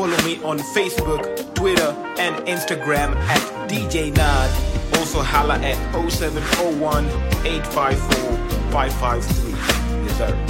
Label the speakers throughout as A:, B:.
A: Follow me on Facebook, Twitter, and Instagram at DJ Nod. Also holla at 0701 854 553. Yes, sir.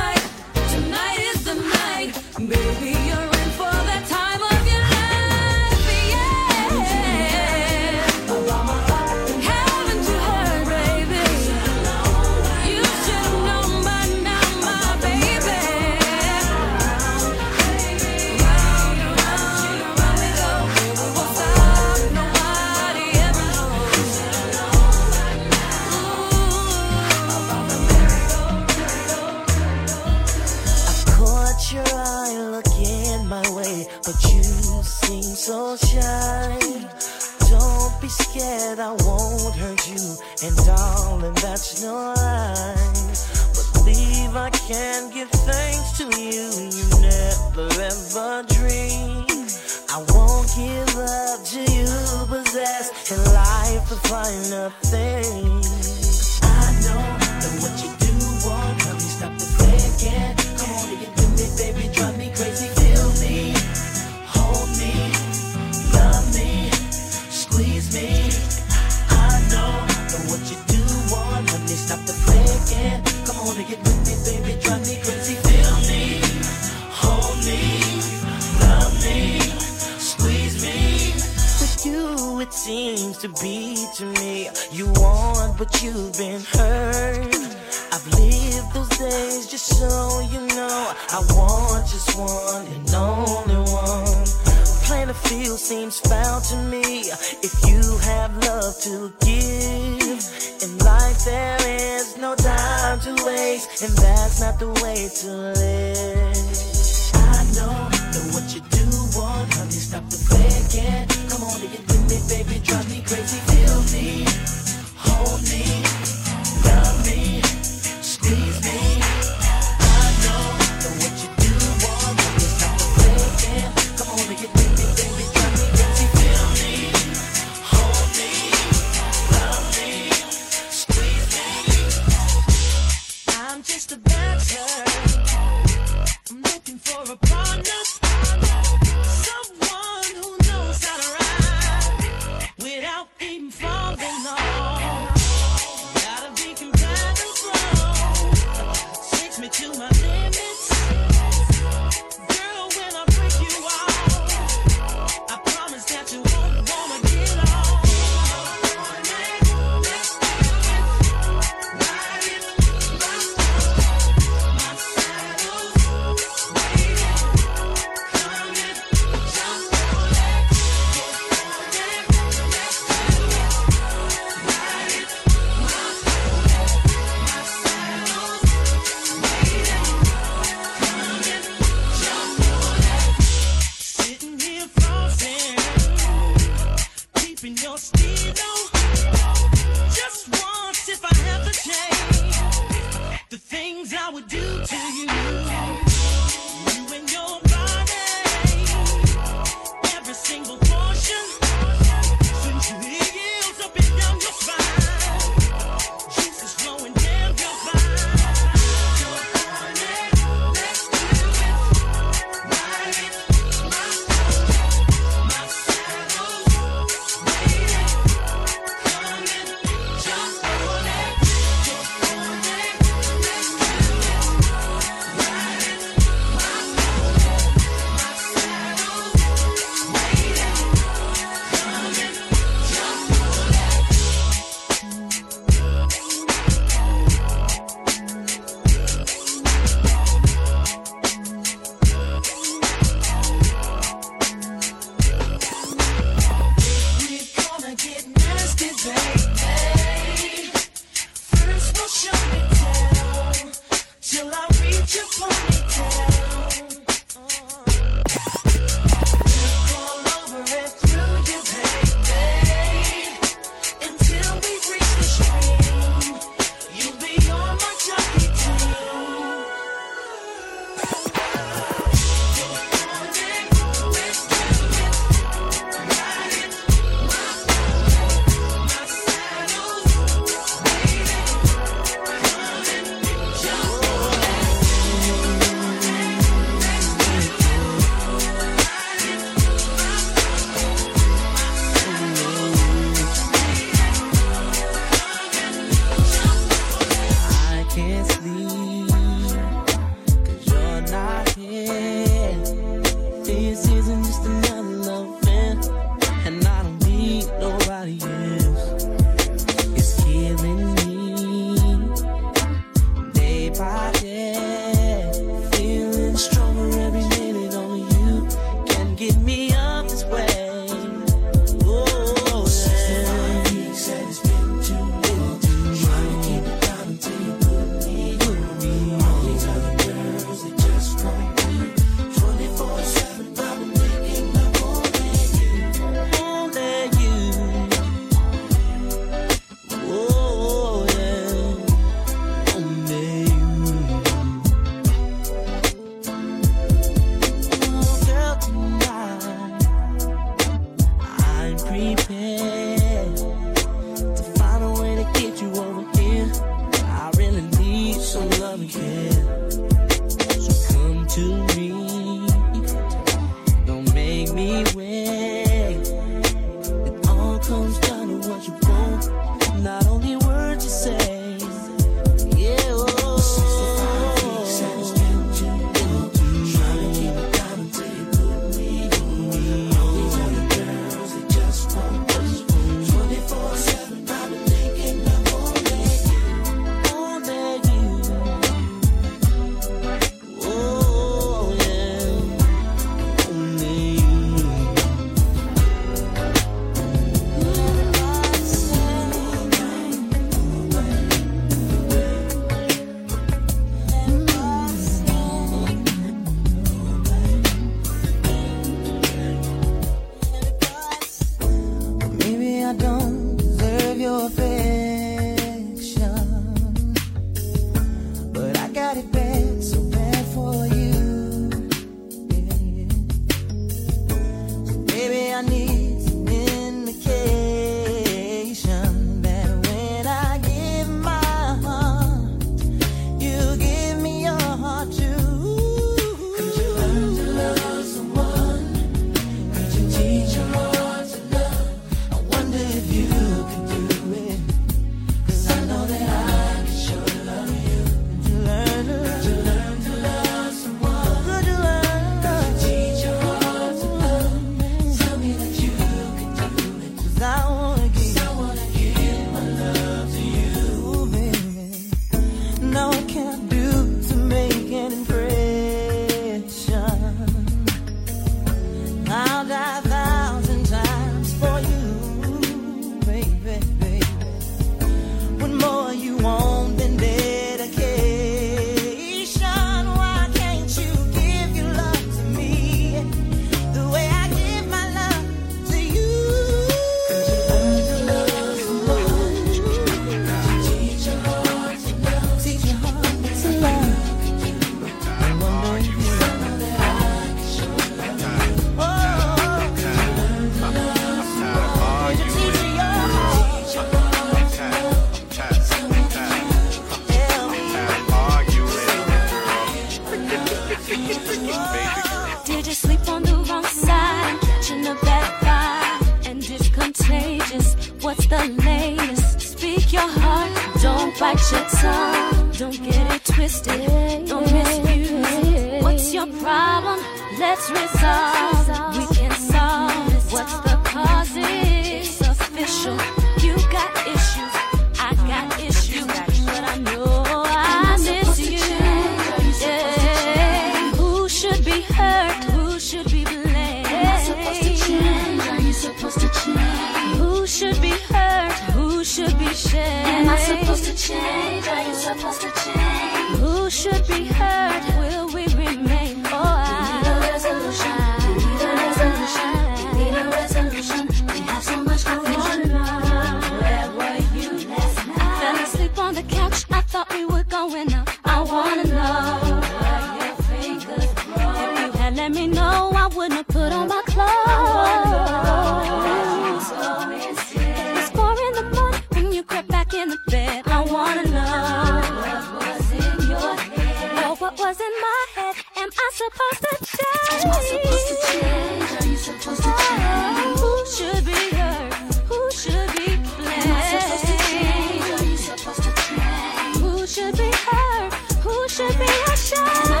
B: Who should be ashamed?
A: Am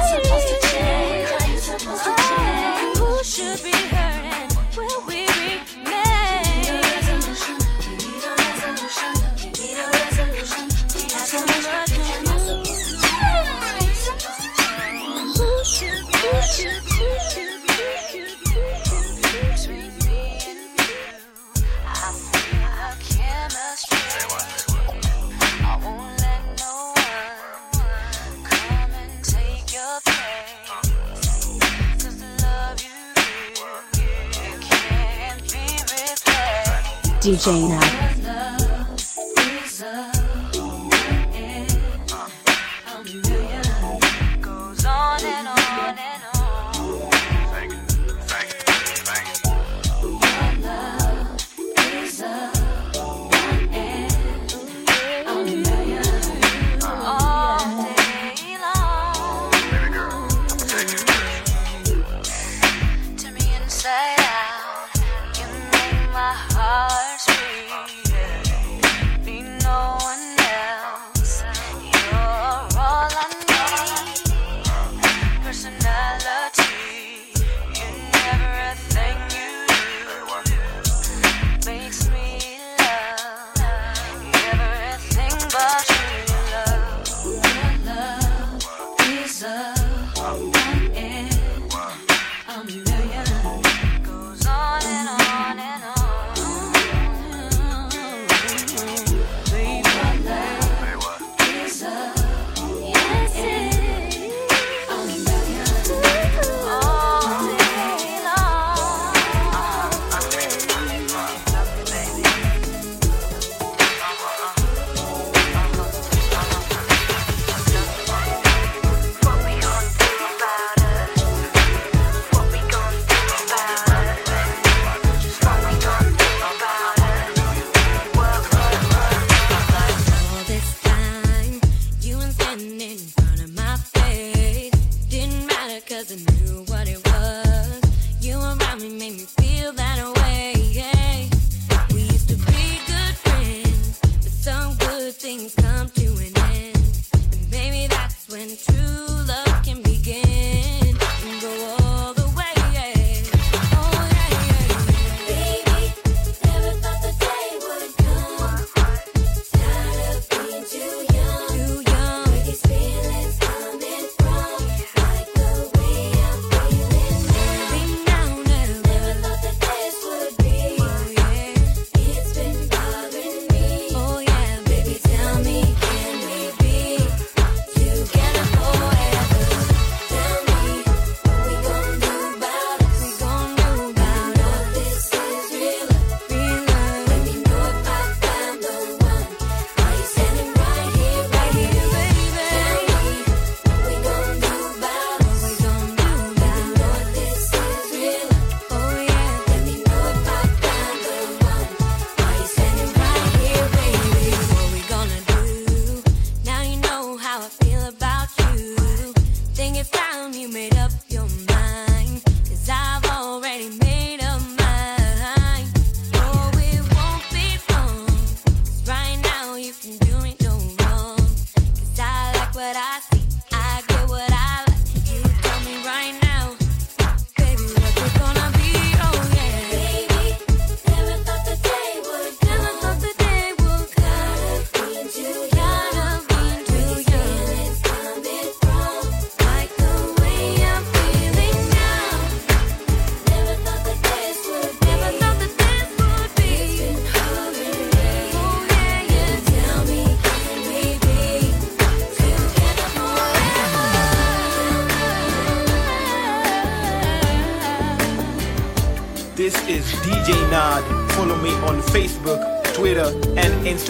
C: DJ Nat.
B: things come to an
A: end. And maybe that's when true.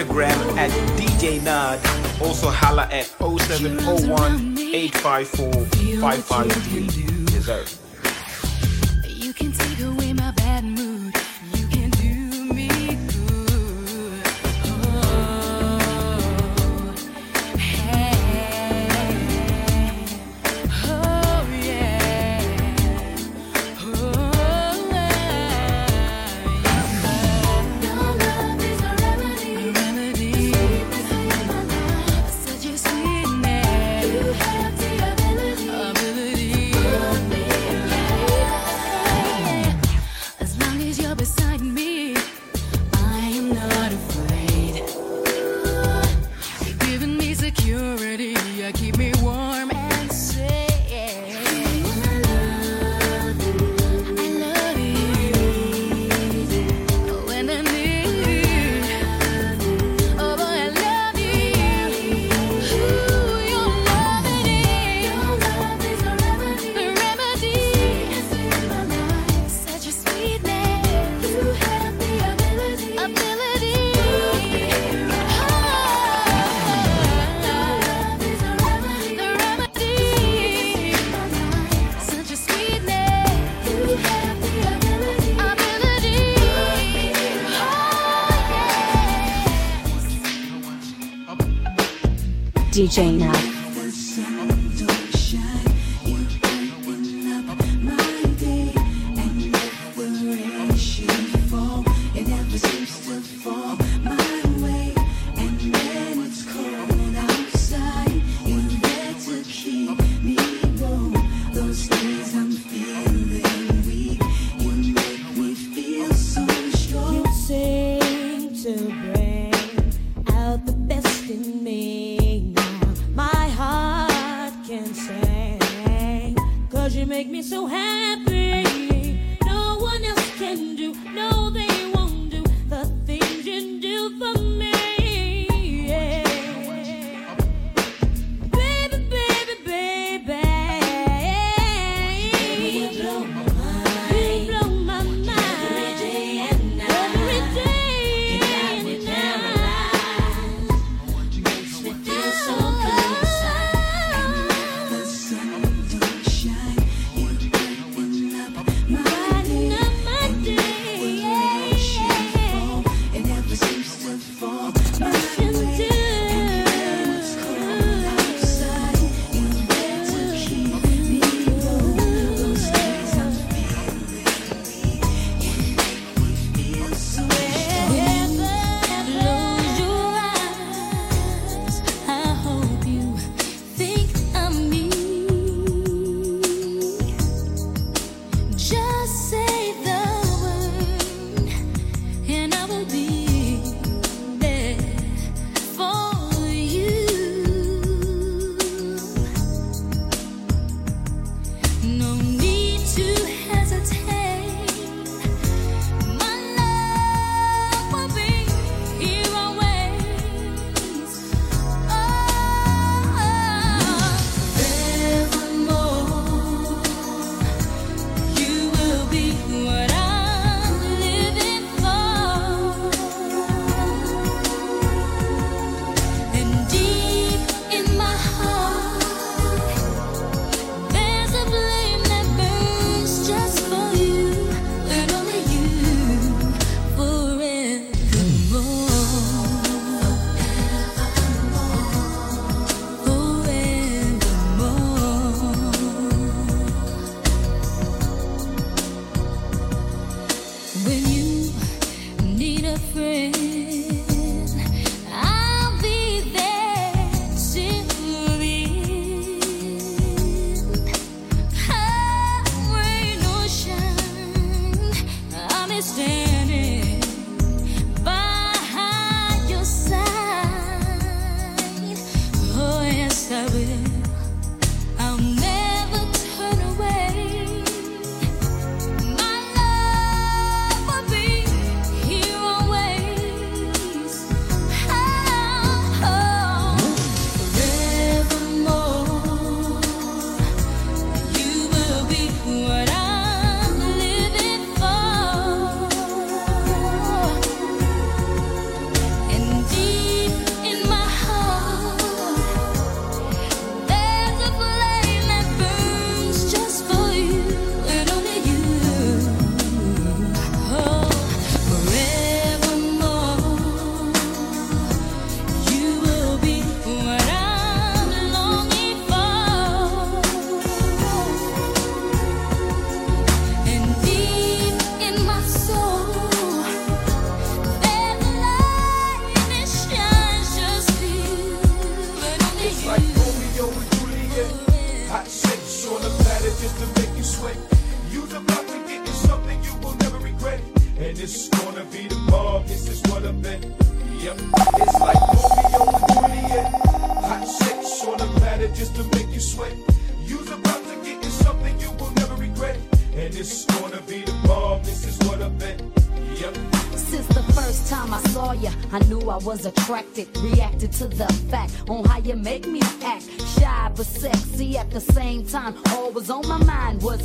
A: Instagram at DJ Nod. Also holla at 0701 854 553.
C: DJ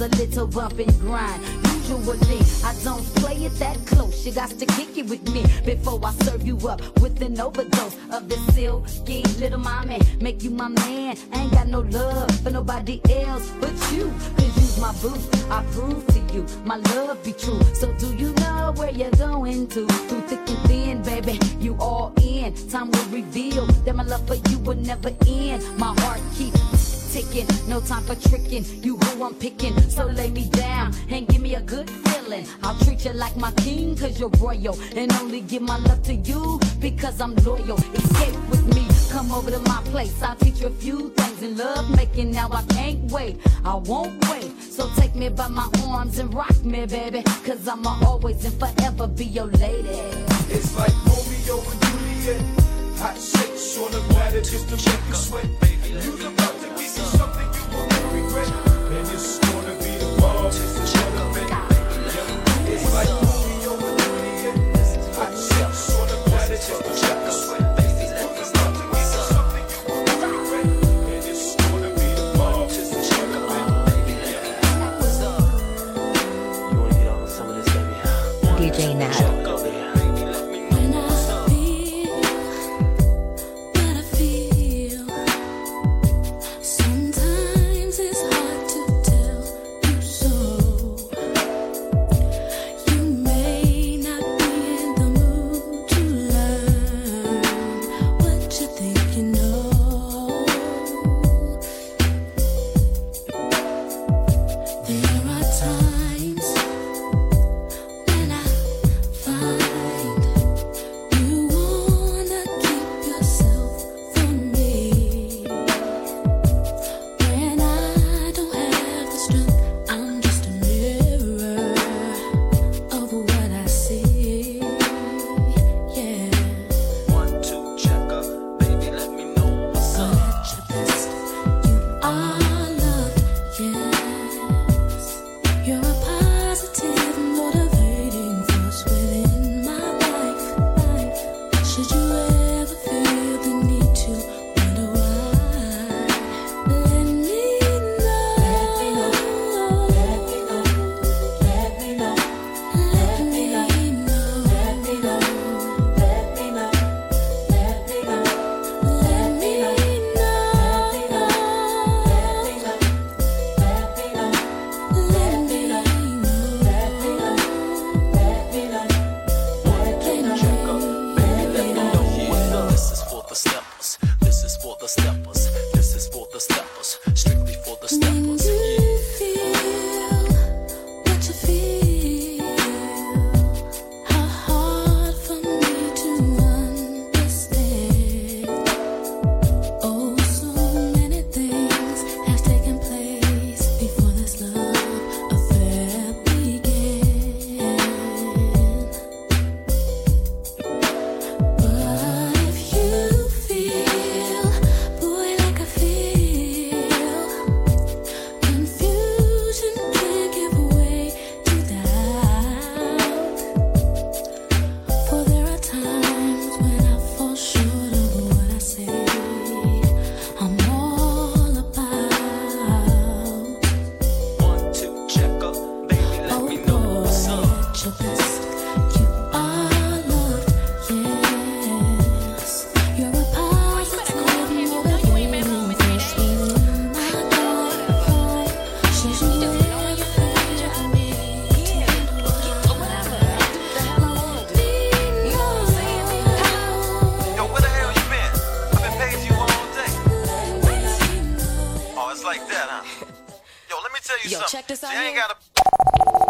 D: a
E: little bump and grind. Usually, I don't play it that close. You got to kick it with me before I serve you up with an overdose of this silky little mommy. Make you my man. I ain't got no love for nobody else but you. Cause use my boots. I prove to you my love be true. So do you know where you're going to? Through thick and thin, baby, you all in. Time will reveal that my love for you will never end. My heart keeps ticking. No time for tricking. You I'm picking. So lay me down and give me a good feeling. I'll treat you like my king, cause you're royal. And only give my love to you because I'm loyal. Escape with me, come over to my place. I'll teach you a few things in love making. Now I can't wait, I won't wait. So take me by my arms and rock me, baby. Cause I'ma always and forever be your lady.
D: It's like Romeo and Juliet. Hot sex on the matter just to make you sweat. You're about to get something you won't regret. It's
A: like,
F: tell you
A: Yo,
F: something.
A: Check this out.
F: Ain't
A: got a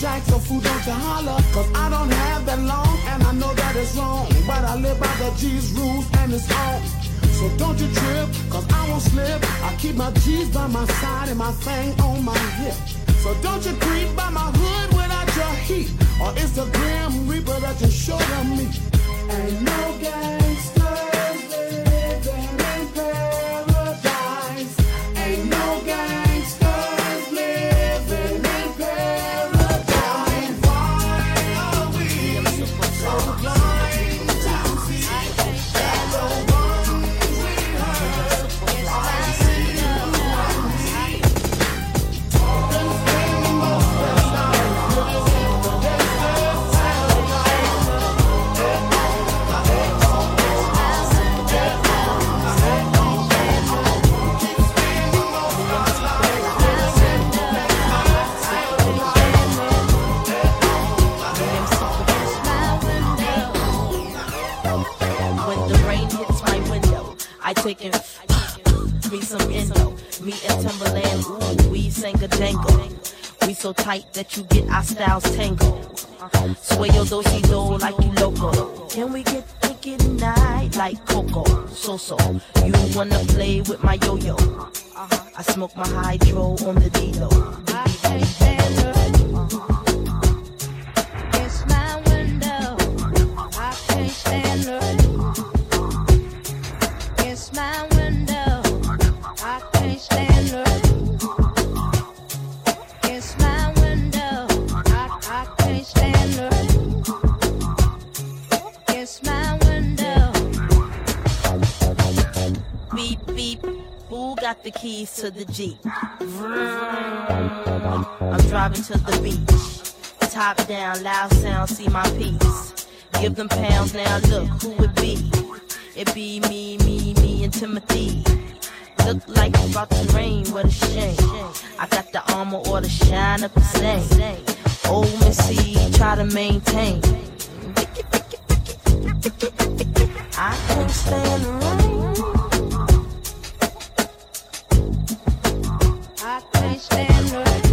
B: jack, so fool don't you holler. Cause I don't have that long, and I know that it's wrong. But I live by the G's rules, and it's on. So don't you trip, cause I won't slip. I keep my G's by my side and my thing. so
G: tight that you get our styles tangled. Swear yo dosey do like you loco. Can we get thinking tonight like Coco? So so, you wanna play with my yo yo? I smoke my hydro on the D-Lo.
H: I
G: hate that to the Jeep. I'm driving to the beach. Top down, loud sound, see my peace. Give them pounds now, look who it be. It be me, me, me, and Timothy. Look like it's about to rain, what a shame. I got the armor or the shine up the same. Old Missy, try to maintain. I can't stand the rain.
H: I can't stand.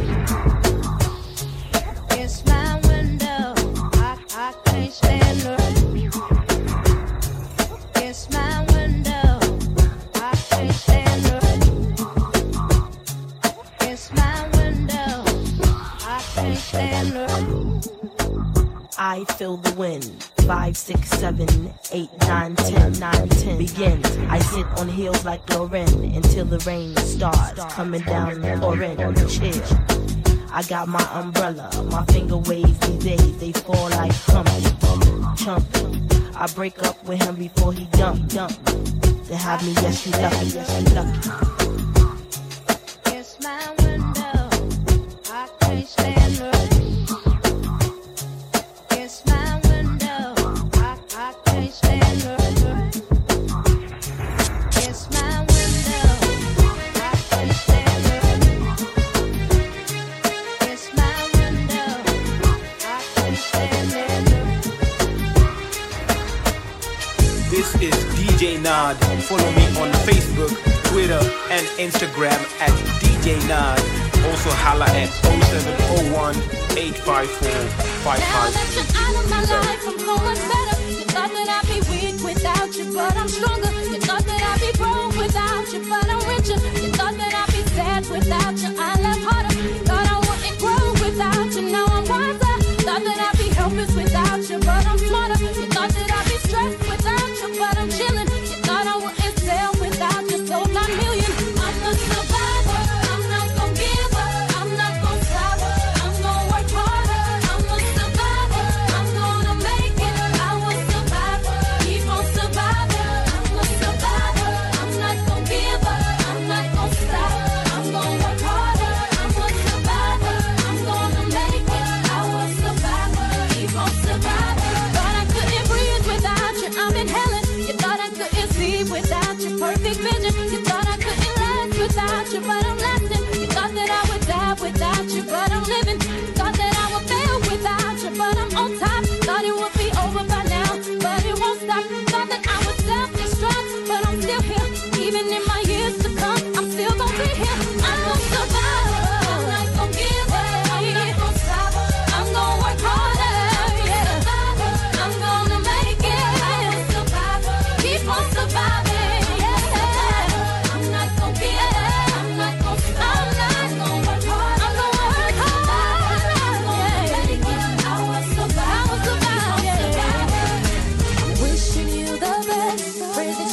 B: I
G: feel the wind. Five, six, seven, eight, nine, ten, nine, ten. Begin. I sit on heels like Lauryn until the rain starts coming down orange. Chill. I got my umbrella, my finger waves these days, they fall like chumps. chump. I break up with him before he dump, dump. To have me, yes, you lucky, yes, you lucky.
I: Follow me on Facebook, Twitter, and Instagram at DJ Nod. Also holla at 0701 854
A: You thought that I'd be weak without you, but I'm stronger. You thought that I'd be broke without you, but I'm richer.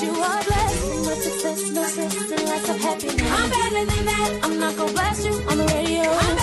A: you are blessed. No success, no success, and lots of happiness. I'm better than that. I'm not gonna blast you on the radio. I'm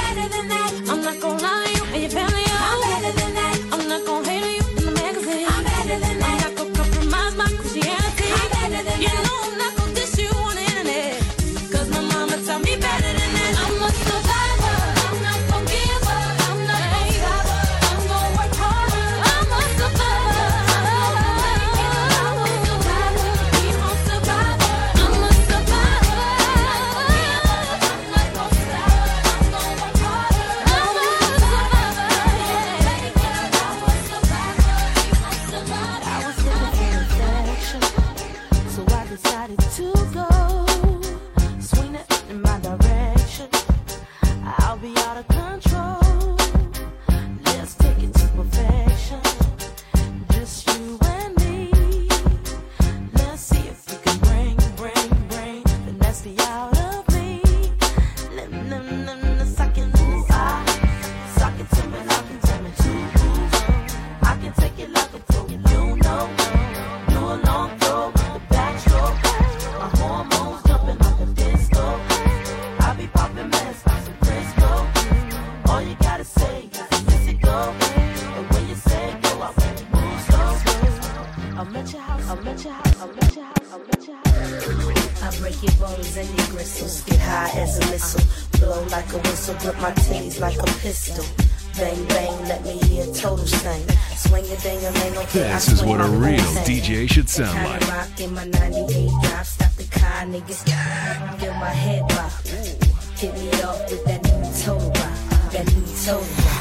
J: what a real DJ should sound like.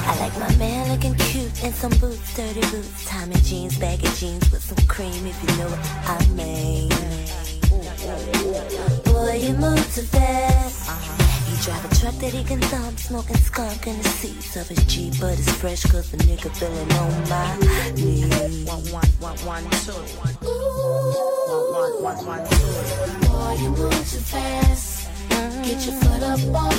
K: I like my man looking cute some boots, dirty boots, jeans, jeans with some cream if you know what I mean. Boy, you move too fast.
G: Drive a truck that he can smoking skunk in the seats of his Jeep, but it's fresh cause the nigga feeling on my knees.
L: One, one, two. One, one, one, one, two.
M: Boy, you move too fast. Get your foot up off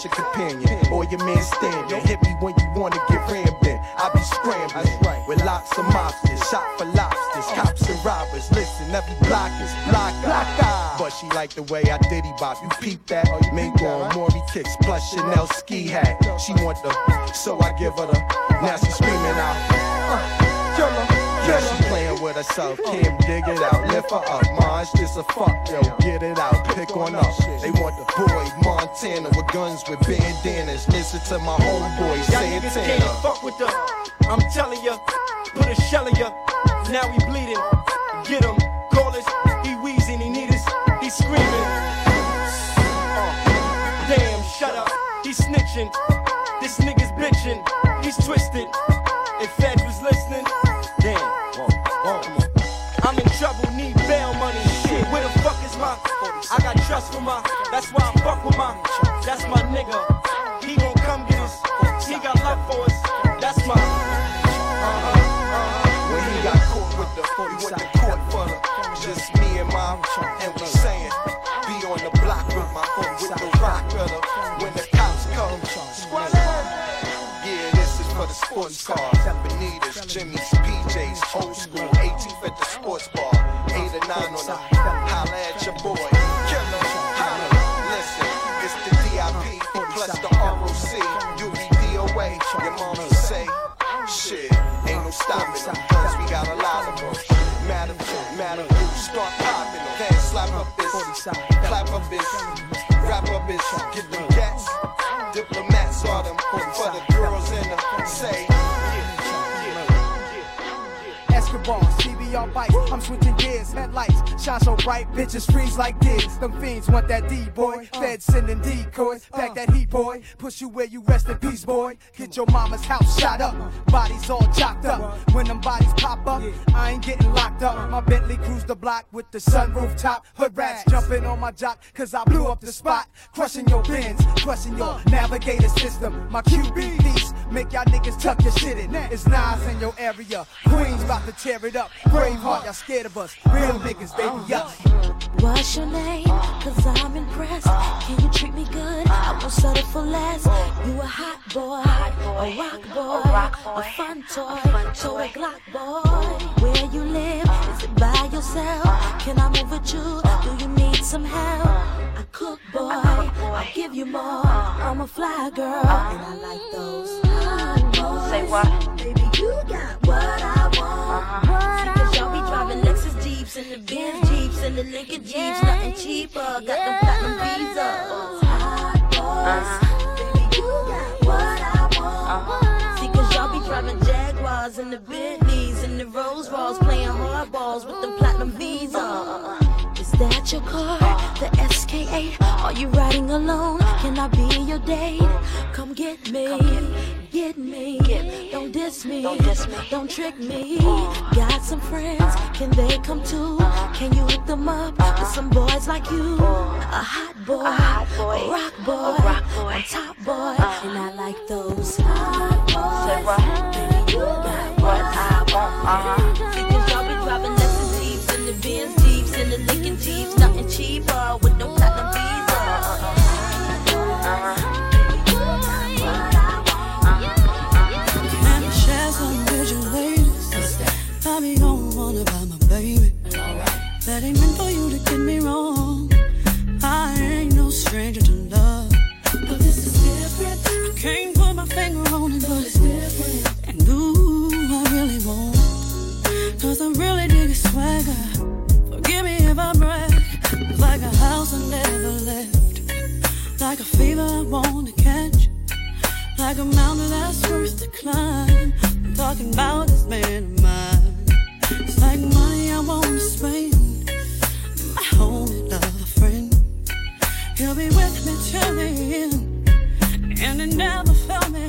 N: not your companion or your man stand. You hit me when you wanna get rammed in. I be scrambling with lots of mobsters, shot for lobsters, cops and robbers. Listen, every block is block, block, But she like the way I diddy bop. You peep that? Mingo on Maury kicks plus Chanel ski hat. She want the, so I give her the. Now she screaming out. Uh, killer. Now she playing with herself, Kim, dig it out, lift her up, ma, it's just a fuck, yo, get it out, pick on up. They want the boy Montana with guns with bandanas. Listen to my homeboy
J: Y'all niggas can't fuck with them. I'm telling ya, put a shell in ya. Now he bleeding. Get him, call us. He wheezing, he need us. He screaming. Uh, damn, shut up. He snitching. This nigga's bitching. He's twisted. That's why I fuck with my.
O: I'm switching gears, headlights shine so bright, bitches freeze like this. Them fiends want that D boy. Uh. Feds sending decoys, uh. back that heat boy. Push you where you rest in peace, boy. Get your mama's house shot up, bodies all chopped up. When them bodies pop up, I ain't getting locked up. My Bentley cruise the block with the sunroof top. Hood rats jumping on my jock, cause I blew up the spot. Crushing your bins, crushing your uh. navigator system. My QB piece, make y'all niggas tuck your shit in. It's Nas in your area. Queens about to tear it up. Braveheart, y'all scared of us. Real niggas, baby, up.
G: What's your name? Cause I'm impressed. Can you treat me good? I won't settle for less. You a hot boy, a rock boy, a fun toy, a Glock boy. Where you live? Is it by yourself? Can I move with you? Do you need some help? I cook, boy. I'll give you more. Uh. I'm a fly girl, uh. and I like those boys.
L: Say what?
G: Baby, you got what I want. Uh-huh. See, cause y'all be driving Lexus Jeeps and the Benz Jeeps and the Lincoln Jeeps, nothing cheaper. Got them platinum visas. Hot boys, uh-huh. baby, you got what I want. Uh-huh. See, cause y'all be driving Jaguars and the Bentleys and the Rolls Royce, playing hardballs with them platinum visas. Is that your car? The SK8? Are you riding alone? Can I be your date? Come get me, get me. Don't diss me, don't trick me. Got some friends, can they come too? Can you hook them up with some boys like you? A hot boy, a rock boy, a top boy, and I like those hot boys. Baby, you got what I want. Uh-huh. See,
P: my breath. Like a house I never left. Like a fever I want to catch. Like a mountain that's worth to climb. I'm talking about this man of mine. It's like money I want to spend. My home homie, love, a friend. He'll be with me till the end. And it never felt me.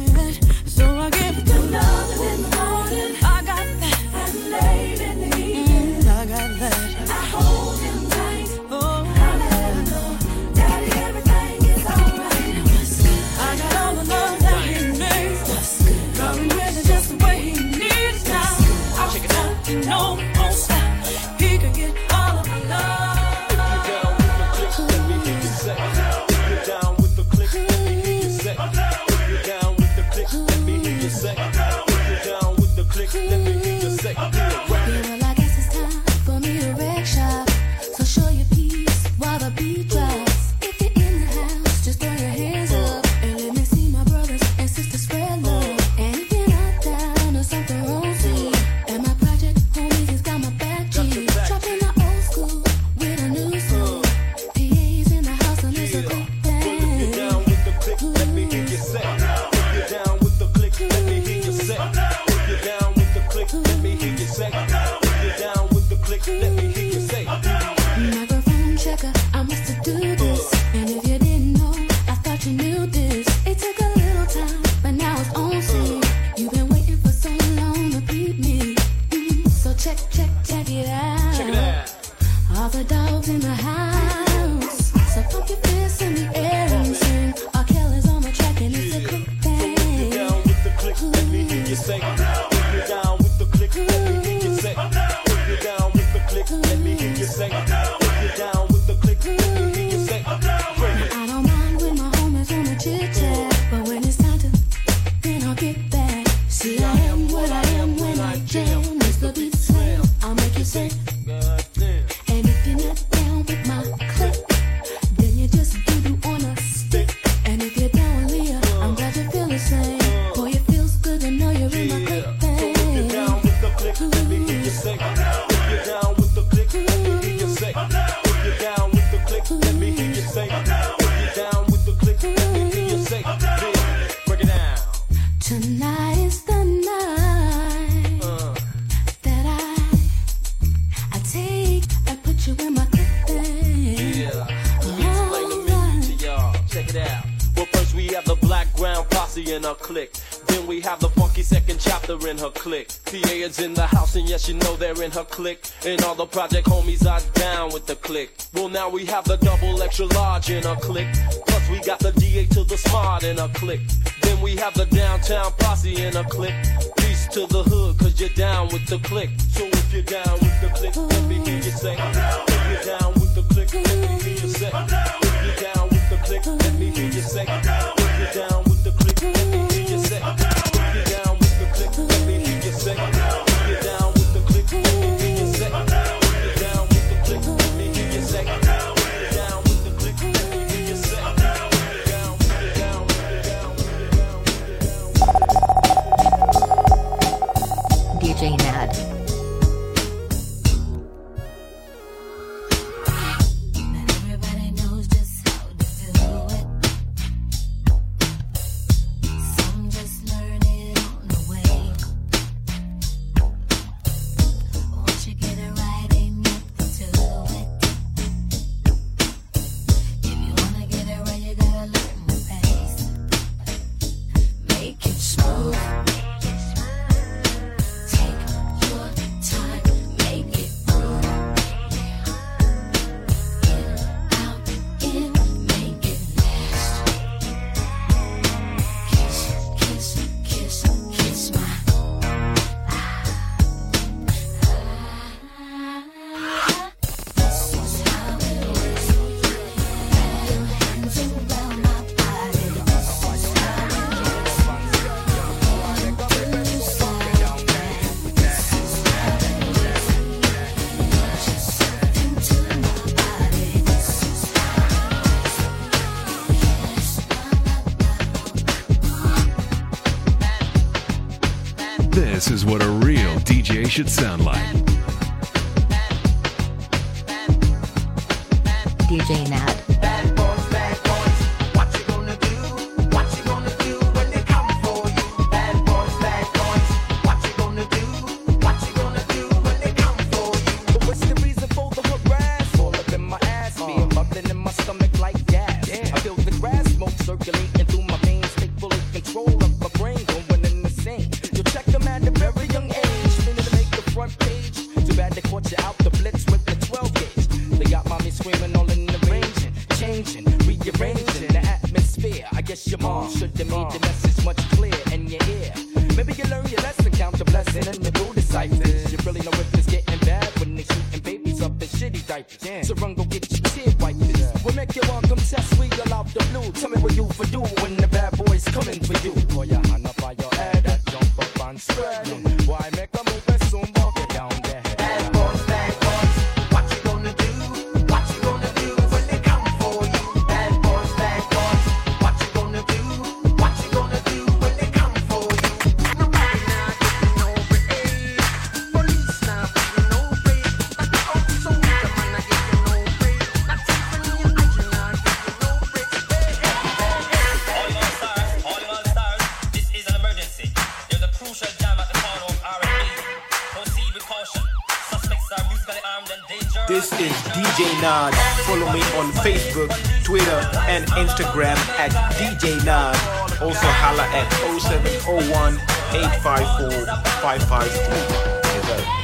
P: So I give to love in the morning. I got that. And late in the evening. Mm, I got that.
M: project homies are down with the click. Well, now we have the double extra large in a click. Plus, we got the DA to the smart in a click. Then we have the downtown posse in a click. Peace to the hood, cause you're down with the click. So if you're down with the click, let me hear you say, I'm down with you're down with the click, let me hear you say, I'm down with you're down with the click, let me hear you say, I'm down with you're down
Q: should sound like.
R: You out the blitz with the 12 gauge. They got mommy screaming all in the range, changing, rearranging the atmosphere. I guess your mom should have made the message much clearer in your ear. Maybe you learn your lesson, count the blessing, and you do the ciphers. You really know if it's getting bad when they shooting babies up in shitty diapers. So run, go get your tear wipers. We'll make you welcome test, we allow the blue. Tell me what you for do when and
S: Instagram at DJ Nod. Also holla at 0701 854 553.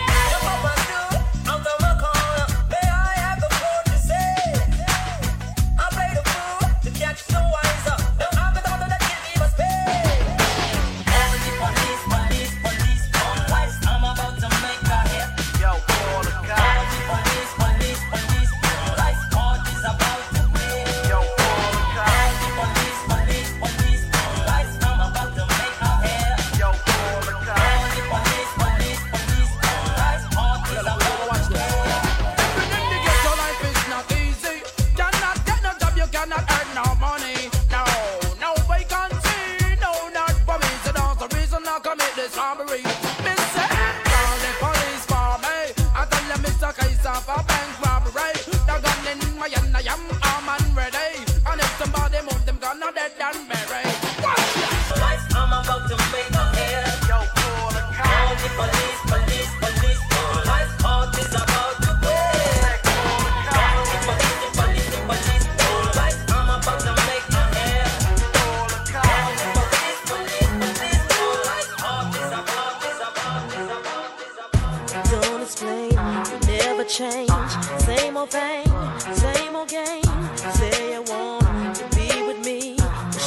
G: Change. Same old thing, same old game. Say you want to be with me.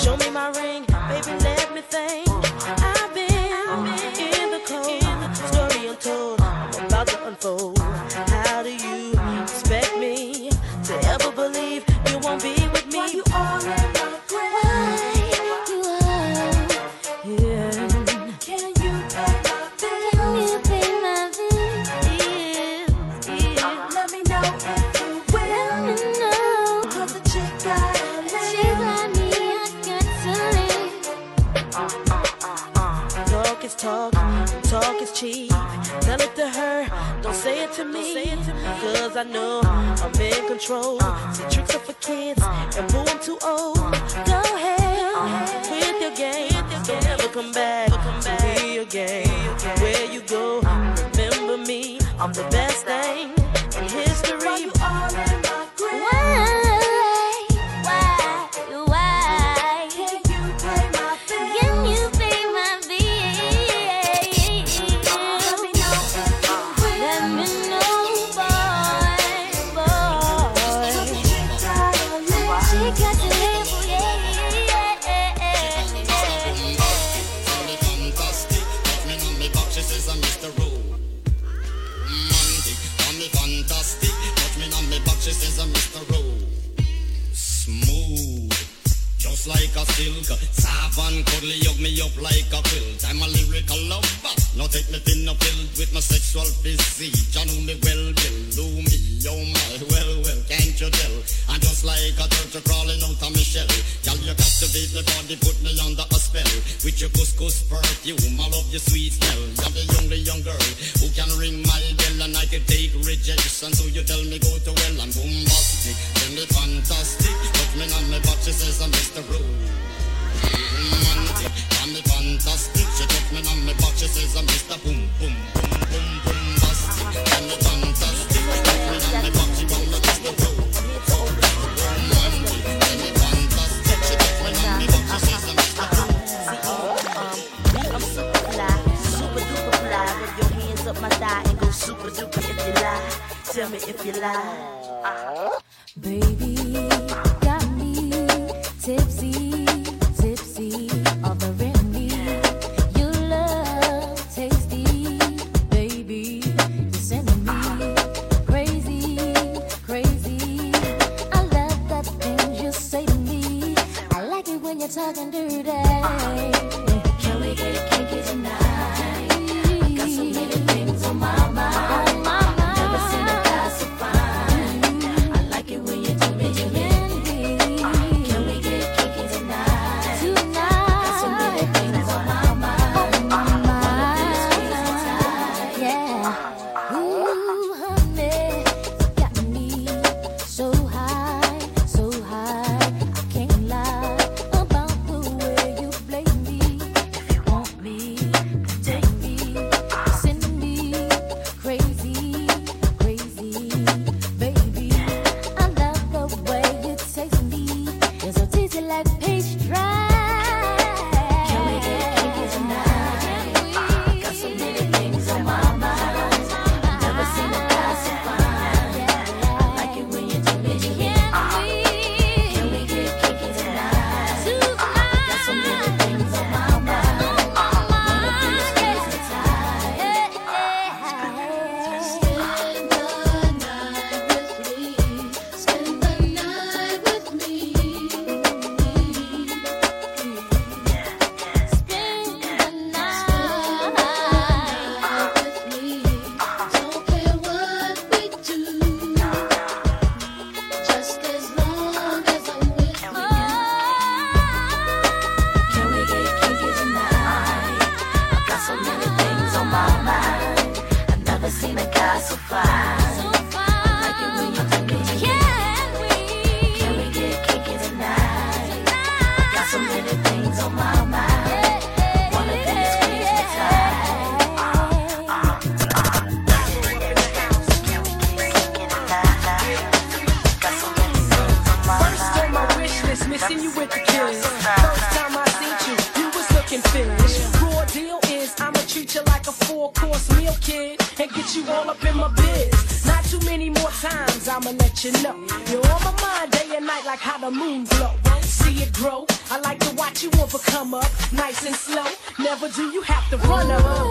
G: Show me my ring, baby, let me think. I've been in the cold, story untold. About to unfold. To me. Cause I know I'm in control. See, tricks are for kids, and boo, I'm too old. Go ahead with your game. Don't ever come back to me again. Where you go, remember me. I'm the best thing in history.
T: Lover, now filled with my sexual physique. You know me well, Bill, do me, oh my, well, well, can't you tell? I'm just like a turtle crawling out of my shell. Girl, you captivate my body, put me under a spell. With your couscous perfume, I love your sweet smell. You're the only young girl who can ring my bell and I can take rejection. So you tell me go to hell, Tell me
G: if you lie. Uh-huh.
M: Baby.
U: kid, and get you all up in my biz. Not too many more times, I'ma let you know. You're on my mind day and night like how the moon glow. See it grow, I like to watch you overcome up, nice and slow. Never do you have to run
V: up.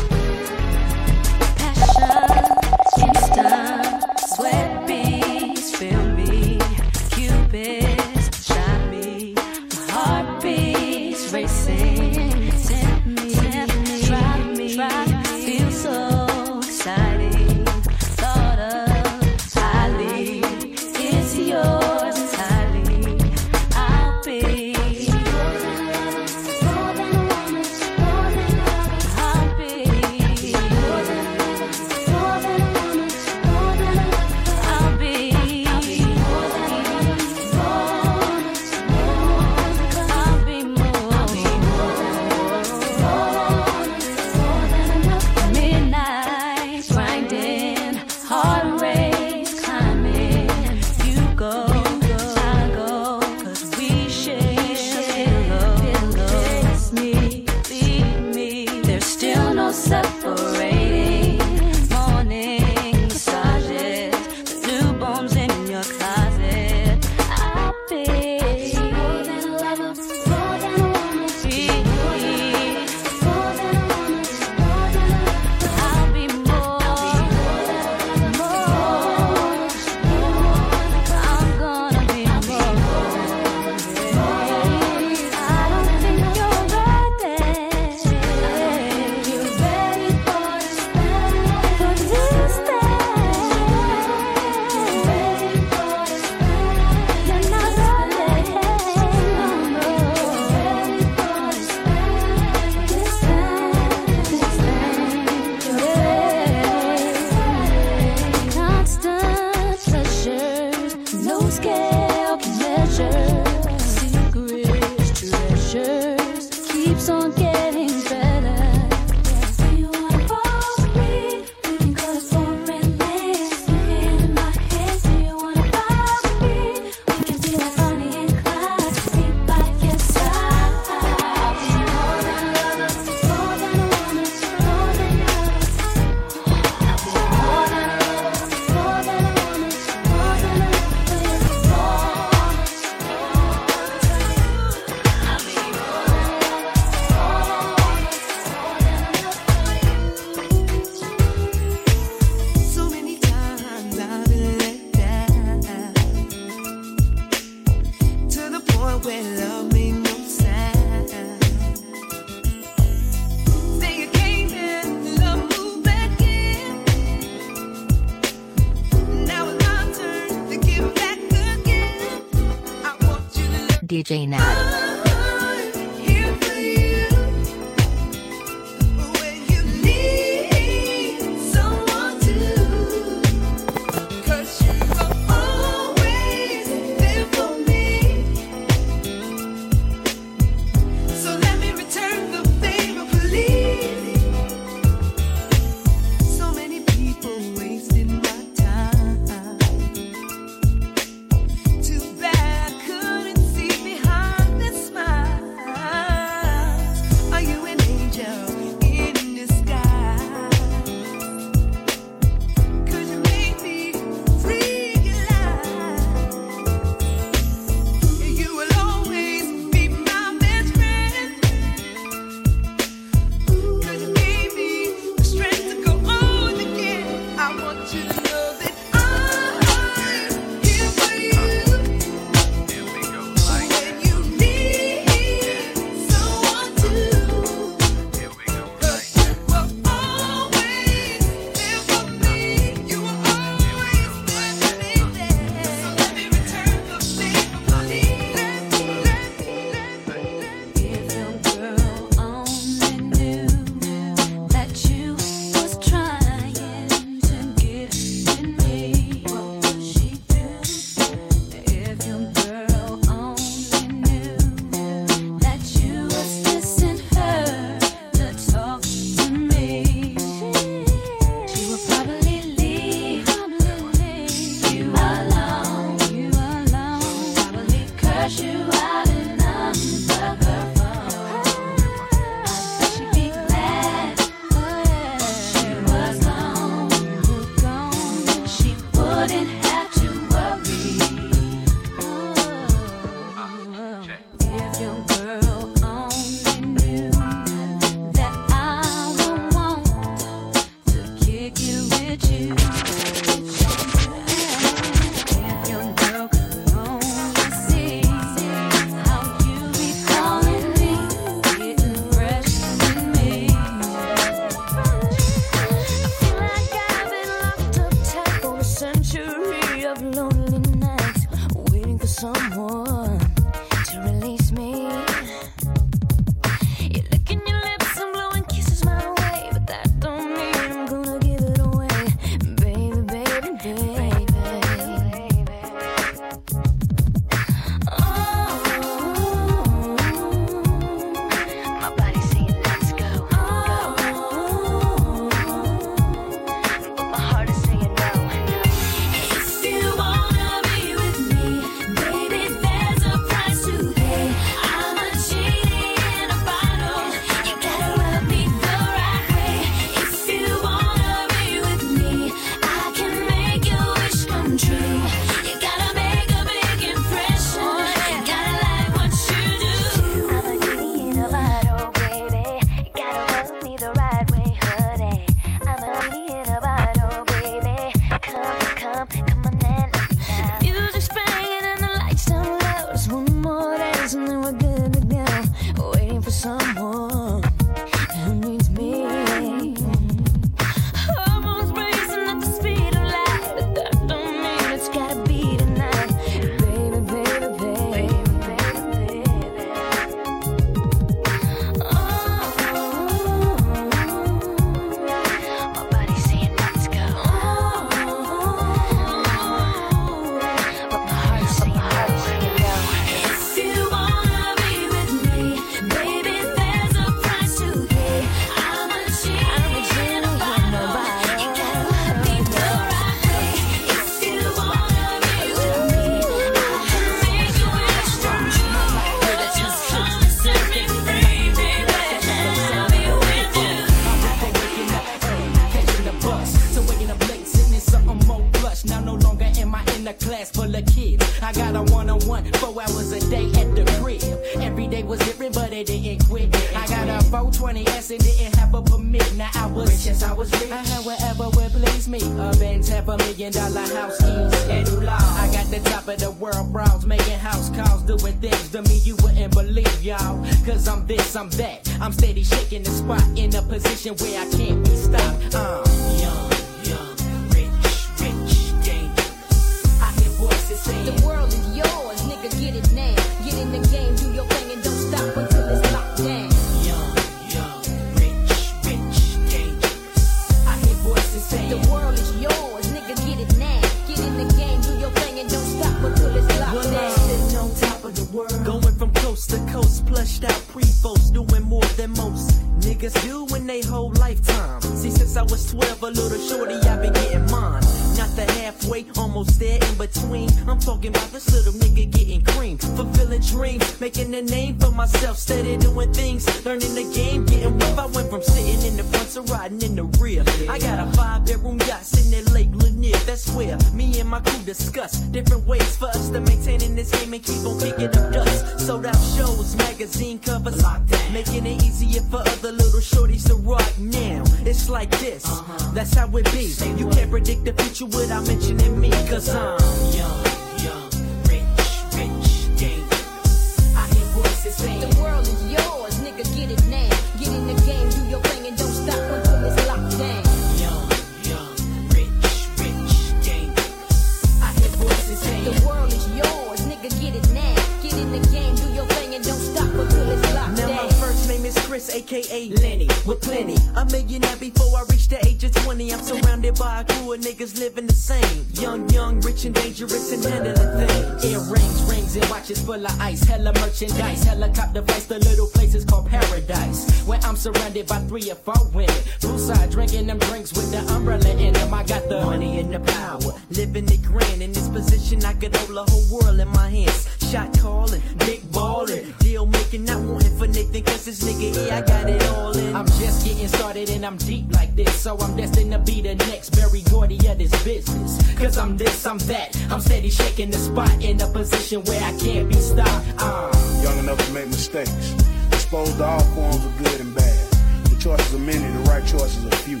V: Aka Lenny, with plenty. A millionaire before I reach the age of 20. I'm surrounded by a crew of niggas living the same. Young, young, rich and dangerous and handling things.
W: Earrings, rings, and watches full of ice. Hella merchandise, helicopter flights The little place is called paradise. Where I'm surrounded by three or four women. Poolside drinking them drinks with the umbrella in them. I got the
V: money and the power, living it grand. In this position, I could hold the whole world in my hands. Shot calling, big balling, deal making, not wanting for Nathan, cause this nigga, yeah, I got it all in.
W: I'm just getting started and I'm deep like this. So I'm destined to be the next Berry Gordy of this business. Cause I'm this, I'm that. I'm steady shaking the spot in a position where I can't be stopped. Uh.
A: Young enough to make mistakes. Exposed to all forms of good and bad. The choices are many, the right choices are few.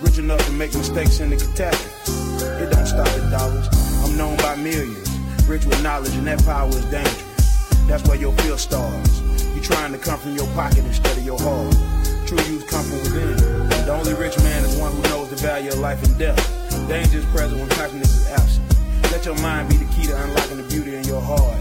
A: Rich enough to make mistakes in the catastrophe. It don't stop at dollars. I'm known by millions. Rich with knowledge, and that power is dangerous. That's where your fear starts. You're trying to come from your pocket instead of your heart. True youth come from within. The only rich man is one who knows the value of life and death. Danger is present when happiness is absent. Let your mind be the key to unlocking the beauty in your heart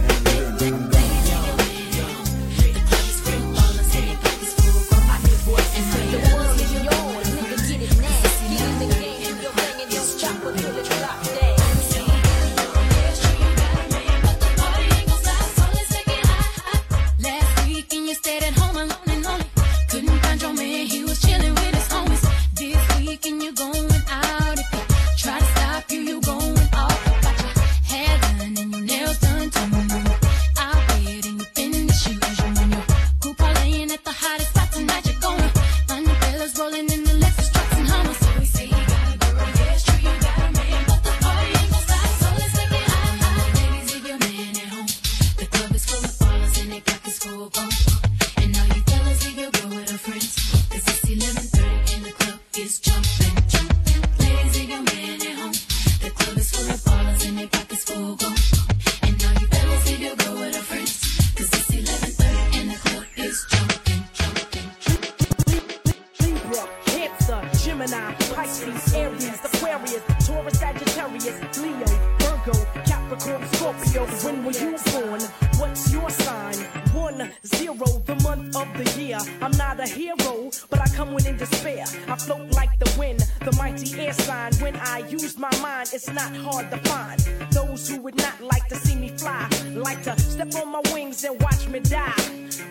U: use my mind, it's not hard to find. Those who would not like to see me fly, like to step on my wings and watch me die.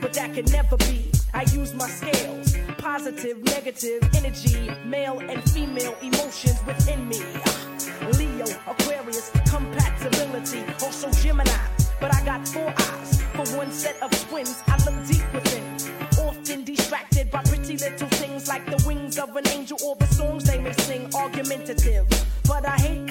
U: But that can never be. I use my scales, positive, negative energy, male and female emotions within me. Ah, Leo, Aquarius, compatibility, also Gemini. But I got four eyes for one set of twins. I look deep within, often distracted by pretty little things like the wings of an angel or the songs they may sing, argumentative.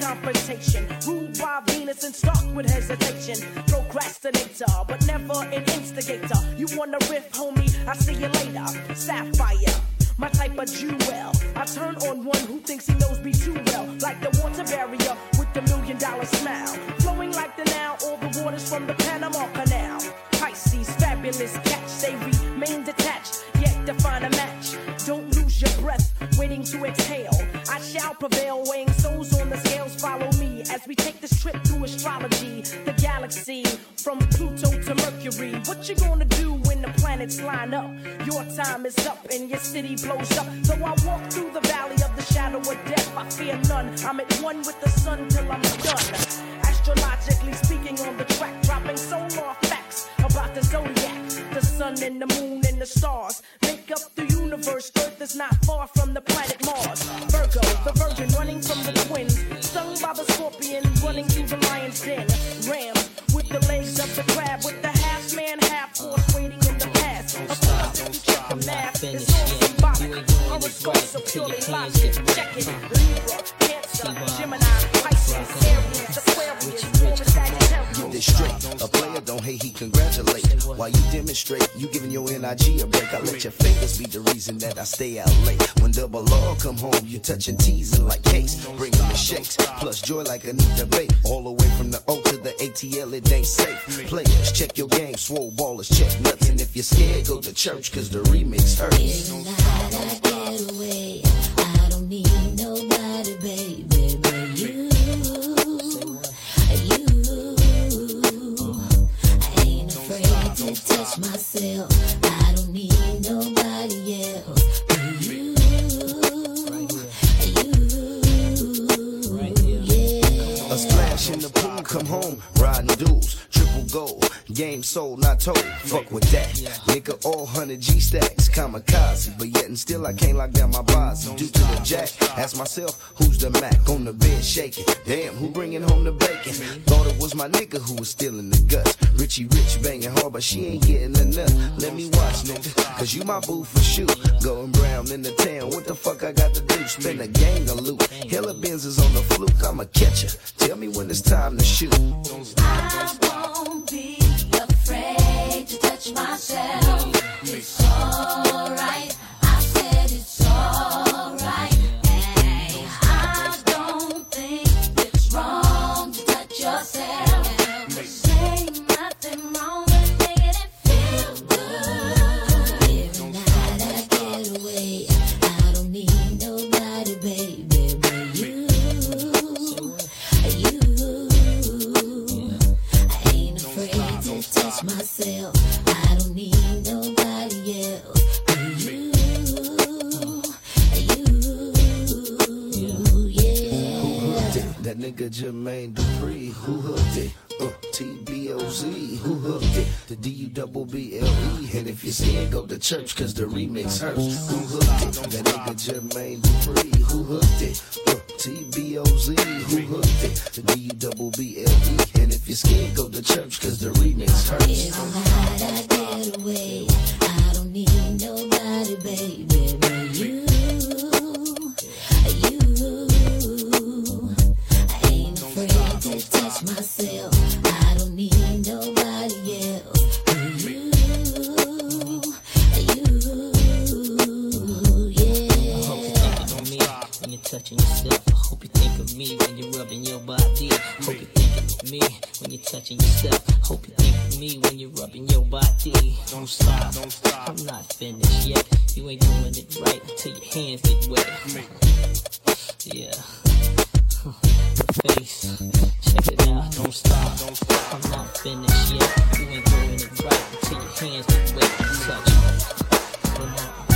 U: Confrontation, ruled by Venus and start with hesitation. Procrastinator, but never an instigator. You wanna riff, homie? I see you later. Sapphire. My type of jewel. I turn on one who thinks he knows me too well. Like the water barrier with the million dollar smile. Flowing like the now, all the waters from the Panama Canal. Pisces, fabulous catch, they remain detached, yet to find a match. Don't lose your breath, waiting to exhale. Shall prevail. Weighing souls on the scales, follow me as we take this trip through astrology. The galaxy from Pluto to Mercury. What you gonna do when the planets line up? Your time is up and your city blows up. So I walk through the valley of the shadow of death. I fear none. I'm at one with the sun till I'm done. Astrologically speaking on the track, dropping solar facts about the zodiac, the sun and the moon and the stars. Make up the universe. Earth is not far from the planet Mars. The virgin running from the twins. Stung by the scorpion, running through the lion's den. Ram with the legs of the crab, with the half man, half horse waiting in the past. Of course, if you check the math, it's all symbolic. Horoscopes are purely logic. Check it. Libra, Cancer, Gemini,
X: This straight. A player don't hate, he congratulate. While you demonstrate, you giving your NIG a break. I let your fingers be the reason that I stay out late. When double R come home, you touching teasing like case. Bringing the shakes, plus joy like a new debate. All the way from the O to the ATL, it ain't safe. Players, check your game. Swole ballers, check. And if you're scared, go to church, cause the remix hurts.
M: get away.
X: Fuck with that, nigga, all hundred G stacks, kamikaze, but yet and still I can't lock down my bars due to the jack. Ask myself, who's the Mac on the bed shaking? Damn, who bringing home the bacon? Thought it was my nigga who was stealing the guts. Richie Rich banging hard, but she ain't getting enough. Let me watch, nigga, cause you my boo for shoot. Going brown in the town, what the fuck I got to do? Spend a gang of loot. Hella Benzes on the fluke, I'm a catcher. Tell me when it's time to shoot.
M: I won't myself. It
Y: right until your hands get wet. Yeah. Face. Check it out. Don't stop, don't stop. I'm not finished yet. You ain't doing it right until your hands get wet. Touch. Come on.